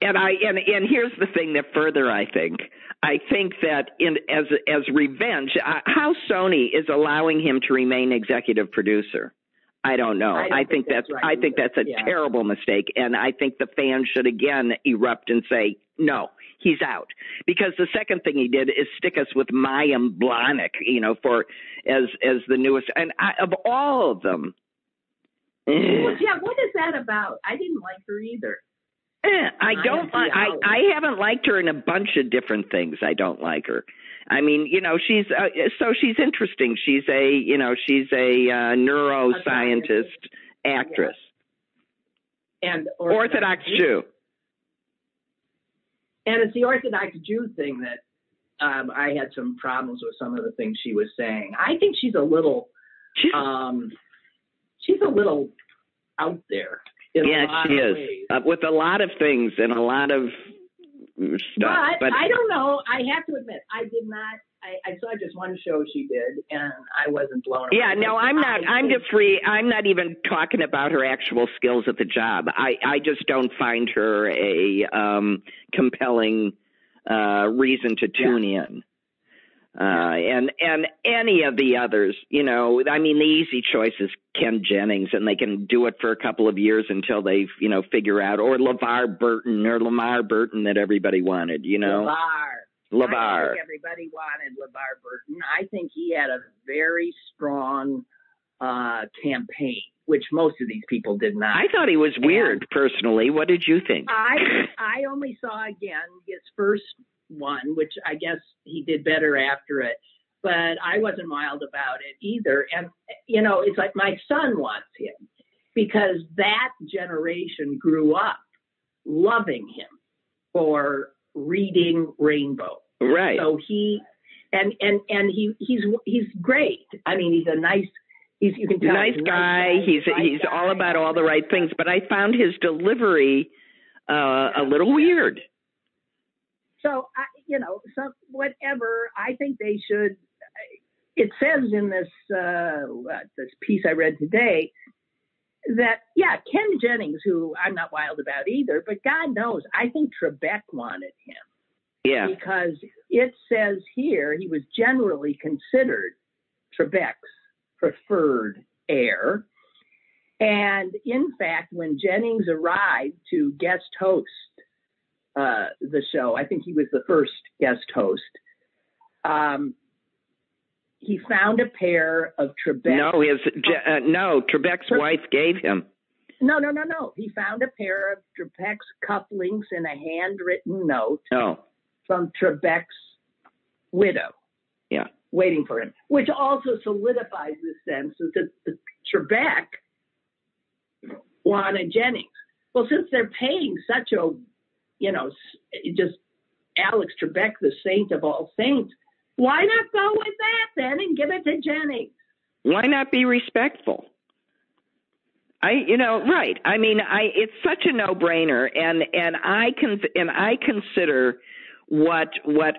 and I and and here's the thing that further I think I think that in as as revenge, uh, how Sony is allowing him to remain executive producer. I don't know. I don't I, think think that's that's right I think that's a Yeah. terrible mistake, and I think the fans should again erupt and say no, he's out. Because the second thing he did is stick us with Mayim Bialik, you know, for as as the newest and I, of all of them. eh, Well, yeah, what is that about? I didn't like her either. Eh, I I don't. don't I. I haven't liked her in a bunch of different things. I don't like her. I mean, you know, she's uh, so she's interesting. She's a you know she's a uh, neuroscientist actress, And Orthodox Jew. And it's the Orthodox Jew thing that um, I had some problems with some of the things she was saying. I think she's a little, She's, um, she's a little out there. In a yeah, lot she is uh, with a lot of things and a lot of stuff. But, I don't know. I have to admit, I did not. I, I saw just one show she did, and I wasn't blown away. Yeah, no, I'm not. I'm just free. I'm not even talking about her actual skills at the job. I I just don't find her a um compelling uh reason to tune in. Uh and and any of the others, you know, I mean the easy choice is Ken Jennings and they can do it for a couple of years until they, you know, figure out or LeVar Burton or Lamar Burton that everybody wanted, you know. LeVar. LeVar. everybody wanted LeVar Burton. I think he had a very strong uh, campaign, which most of these people did not. I thought he was weird personally. What did you think? I I only saw again his first one, which I guess he did better after it. But I wasn't wild about it either. And you know, it's like my son wants him because that generation grew up loving him for reading Rainbow. Right. So he and and and he he's he's great. I mean, he's a nice. He's you can tell nice he's guy. He's right he's guy. all about all the right things, but I found his delivery uh, a little weird. So I, you know, some whatever. I think they should. It says in this uh, this piece I read today that yeah, Ken Jennings, who I'm not wild about either, but God knows, I think Trebek wanted him Yeah. because it says here he was generally considered Trebek's preferred heir. And in fact, when Jennings arrived to guest host uh, the show, I think he was the first guest host. Um, he found a pair of Trebek. No, his uh, no Trebek's Tre- wife gave him. no, no, no, no. He found a pair of Trebek's cufflinks in a handwritten note Oh, from Trebek's widow. Yeah. Waiting for him, which also solidifies the sense that the Trebek wanted Jennings. Well, since they're paying such a, you know, just Alex Trebek, the saint of all saints, why not go with that then and give it to Jenny? why not be respectful? I, you know, right. I mean, I it's such a no-brainer, and and I can and I consider what what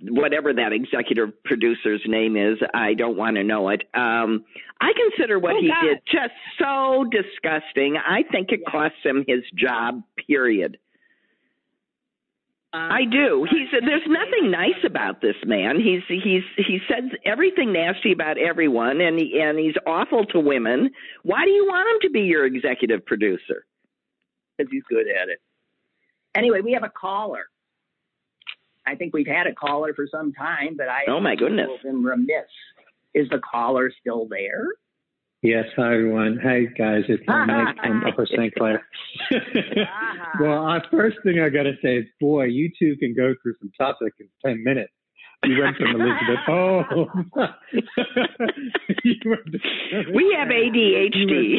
whatever that executive producer's name is. I don't want to know it. Um, I consider what Oh, he God. did just so disgusting. I think it Yeah. costs him his job. Period. I do. He's there's nothing nice about this man. He's he's he says everything nasty about everyone, and he, and he's awful to women. Why do you want him to be your executive producer? because he's good at it. Anyway, we have a caller. I think we've had a caller for some time, but I Oh, my goodness. been remiss. Is the caller still there? Yes, hi everyone. Hey guys, it's (laughs) Mike from Upper St. Clair. Ah. well, uh, first thing I got to say is, boy, you two can go through some topics in ten minutes. You went from Elizabeth (laughs) Holmes. (laughs) You went to- We have ADHD.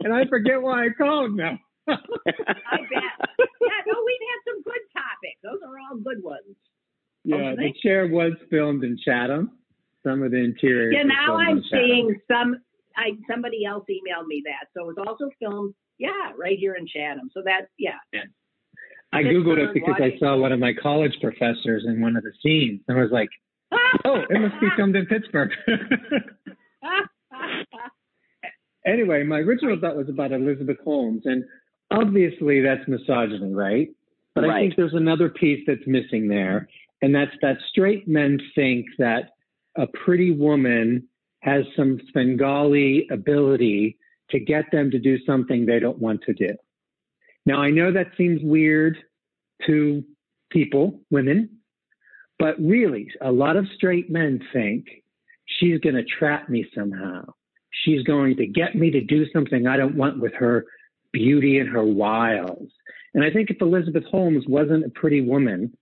and I forget why I called now. I bet. Yeah, no, we've had some good topics. Those are all good ones. yeah, the chair was filmed in Chatham. Some of the interior. Yeah, now I'm seeing some. I somebody else emailed me that, so it was also filmed. Yeah, right here in Chatham. So that yeah. I googled it because I saw one of my college professors in one of the scenes, and I was like, "Oh, it must be filmed in Pittsburgh." (laughs) anyway, my original thought was about Elizabeth Holmes, and obviously that's misogyny, right? But Right. I think there's another piece that's missing there, and that's that straight men think that a pretty woman has some Svengali ability to get them to do something they don't want to do. Now, I know that seems weird to people, women, but really, a lot of straight men think she's going to trap me somehow. She's going to get me to do something I don't want with her beauty and her wiles. And I think if Elizabeth Holmes wasn't a pretty woman,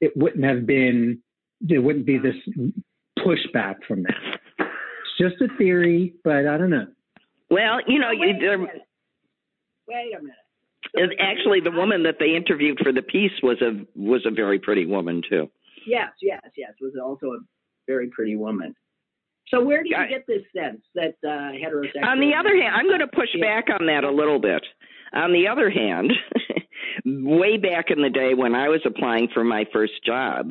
it wouldn't have been, there wouldn't be this pushback from that. It's just a theory, but I don't know. Well, you know, you, Wait a minute. Wait a minute. is- actually, the woman that they interviewed for the piece was a was a very pretty woman too. Yes, yes, yes. Was also a very pretty woman. So where do you I- get this sense that uh, heterosexual? On the other hand, I'm going to push Yeah. back on that a little bit. On the other hand, (laughs) way back in the day when I was applying for my first job,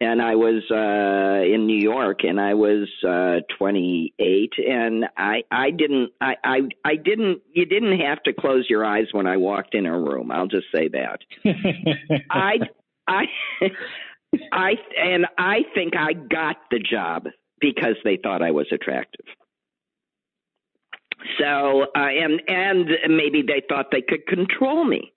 and I was uh in New York and I was uh 28 and I I didn't I I I didn't you didn't have to close your eyes when I walked in a room. I'll just say that. (laughs) I I I and I think I got the job because they thought I was attractive. So uh, and and maybe they thought they could control me.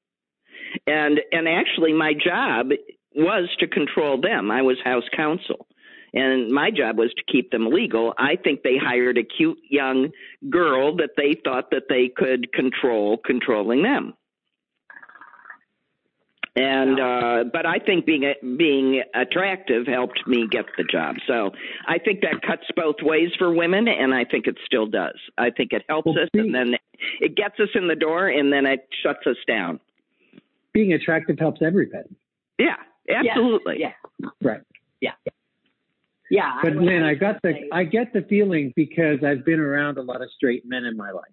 And and actually my job was to control them. I was house counsel. And my job was to keep them legal. I think they hired a cute young girl that they thought that they could control controlling them. And uh but I think being being attractive helped me get the job. So I think that cuts both ways for women and I think it still does. I think it helps Well, us and then it gets us in the door and then it shuts us down. Being attractive helps everybody. Yeah, absolutely. Yeah, Right. yeah, yeah. But would man, I got the say- I get the feeling because I've been around a lot of straight men in my life,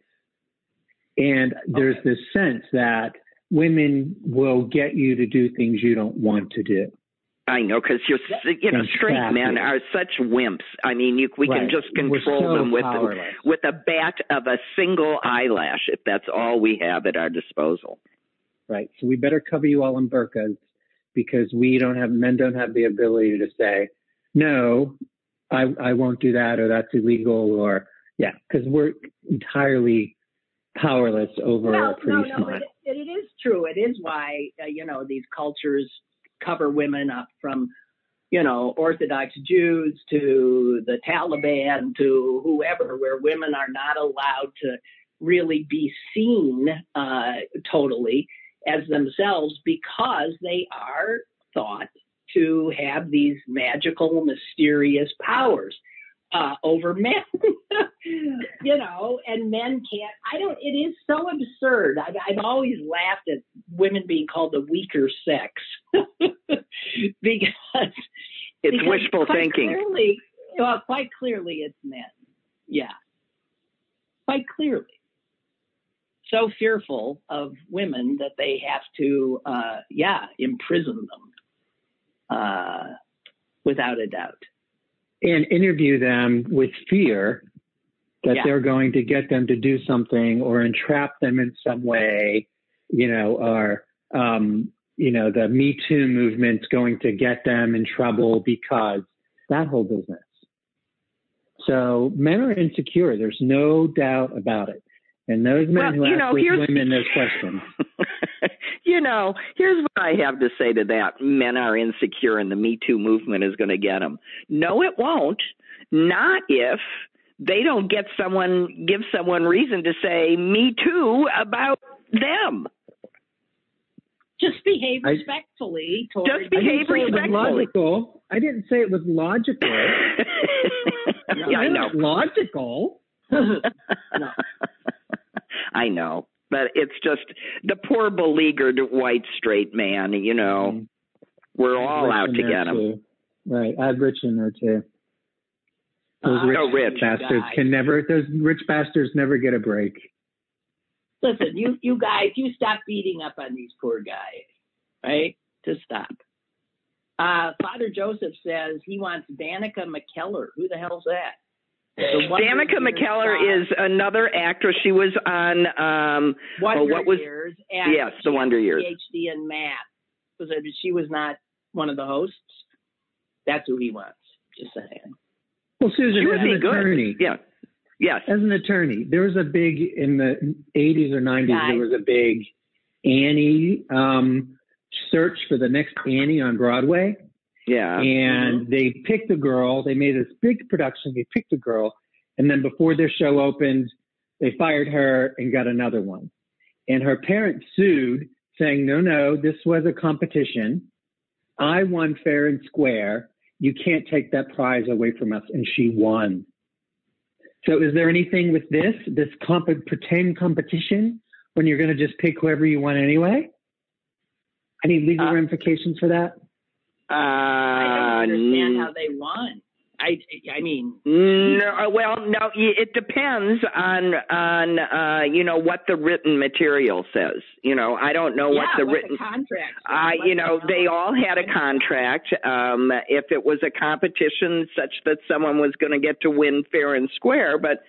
and there's Okay. this sense that women will get you to do things you don't want to do. I know because you're you know straight Exactly. men are such wimps. I mean, you we can just control so them with powerless. with a bat of a single eyelash if that's all we have at our disposal. Right. So we better cover you all in burqas because we don't have men don't have the ability to say no, I I won't do that or that's illegal or yeah because we're entirely powerless over well, a pretty no, no, smile. it, it is true. It is why uh, you know these cultures cover women up from you know Orthodox Jews to the Taliban to whoever, where women are not allowed to really be seen uh, totally as themselves because they are thought to have these magical, mysterious powers uh, over men. (laughs) you know, and men can't. I don't. It is so absurd. I've, I've always laughed at women being called the weaker sex (laughs) because It's because wishful thinking. Clearly, well, quite clearly, it's men. Yeah, quite clearly. So fearful of women that they have to, uh, yeah, imprison them, uh, without a doubt. and interview them with fear that Yeah. they're going to get them to do something or entrap them in some way, you know, or, um, you know, the Me Too movement's going to get them in trouble because that whole business. So men are insecure. There's no doubt about it. And those men Well, who you ask know, those here's- women those questions. (laughs) you know, here's what I have to say to that: men are insecure, and the Me Too movement is going to get them. No, it won't. Not if they don't get someone give someone reason to say Me Too about them. Just behave I- respectfully towards. Just I didn't behave say it was respectfully. logical. I didn't say it was logical. (laughs) yeah, I know. It's logical. (laughs) (laughs) I know. But it's just the poor beleaguered white straight man, you know. Mhm. We're all out to get him. too. Right. I have Rich in there too. Those Uh, rich, Oh, Rich. bastards guy. can never. Those rich bastards never get a break. Listen, you you guys, you stop beating up on these poor guys. right? To stop. Uh, Father Joseph says he wants Danica McKellar. Who the hell's that? Danica McKellar is another actress. She was on um Wonder oh, what was Years. yes, The Wonder Years. PhD in math. Was it, she was not one of the hosts. That's who he wants. Just saying. Well, Susan, as an be good. attorney, Yeah. Yes. as an attorney, there was a big in the 80s or 90s. Guys. There was a big Annie um, search for the next Annie on Broadway, Yeah. and Mm-hmm. they picked a girl. They made this big production. They picked a girl, and then before their show opened, they fired her and got another one. And her parents sued, saying, "No, no, this was a competition. I won fair and square. You can't take that prize away from us." And she won. So, is there anything with this, this comp- pretend competition, when you're going to just pick whoever you want anyway? Any legal Uh, ramifications for that? Uh, I don't understand how they won. I I mean, No, well, no. It depends on on uh, you know what the written material says. You know, I don't know what the written. contract. Uh, you know, hell. they all had a contract. Um, if it was a competition such that someone was going to get to win fair and square, but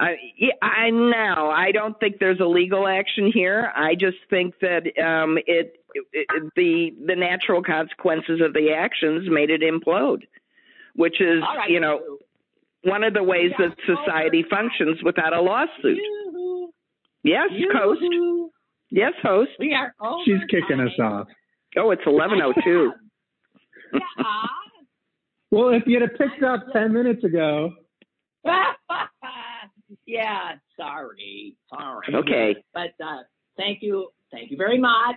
I, yeah, I now I don't think there's a legal action here. I just think that um, it, it, it the the natural consequences of the actions made it implode, which is All right, you know one of the ways Yeah, that society over. functions without a lawsuit. Yoo-hoo, Yes, host. yoo-hoo. Yes, host. We are over She's kicking us off. Oh, it's eleven oh two. Yeah. (laughs) (laughs) Well, if you'd have picked up (laughs) 10 minutes ago, yeah, sorry, sorry. Okay. But uh, thank you, thank you very much.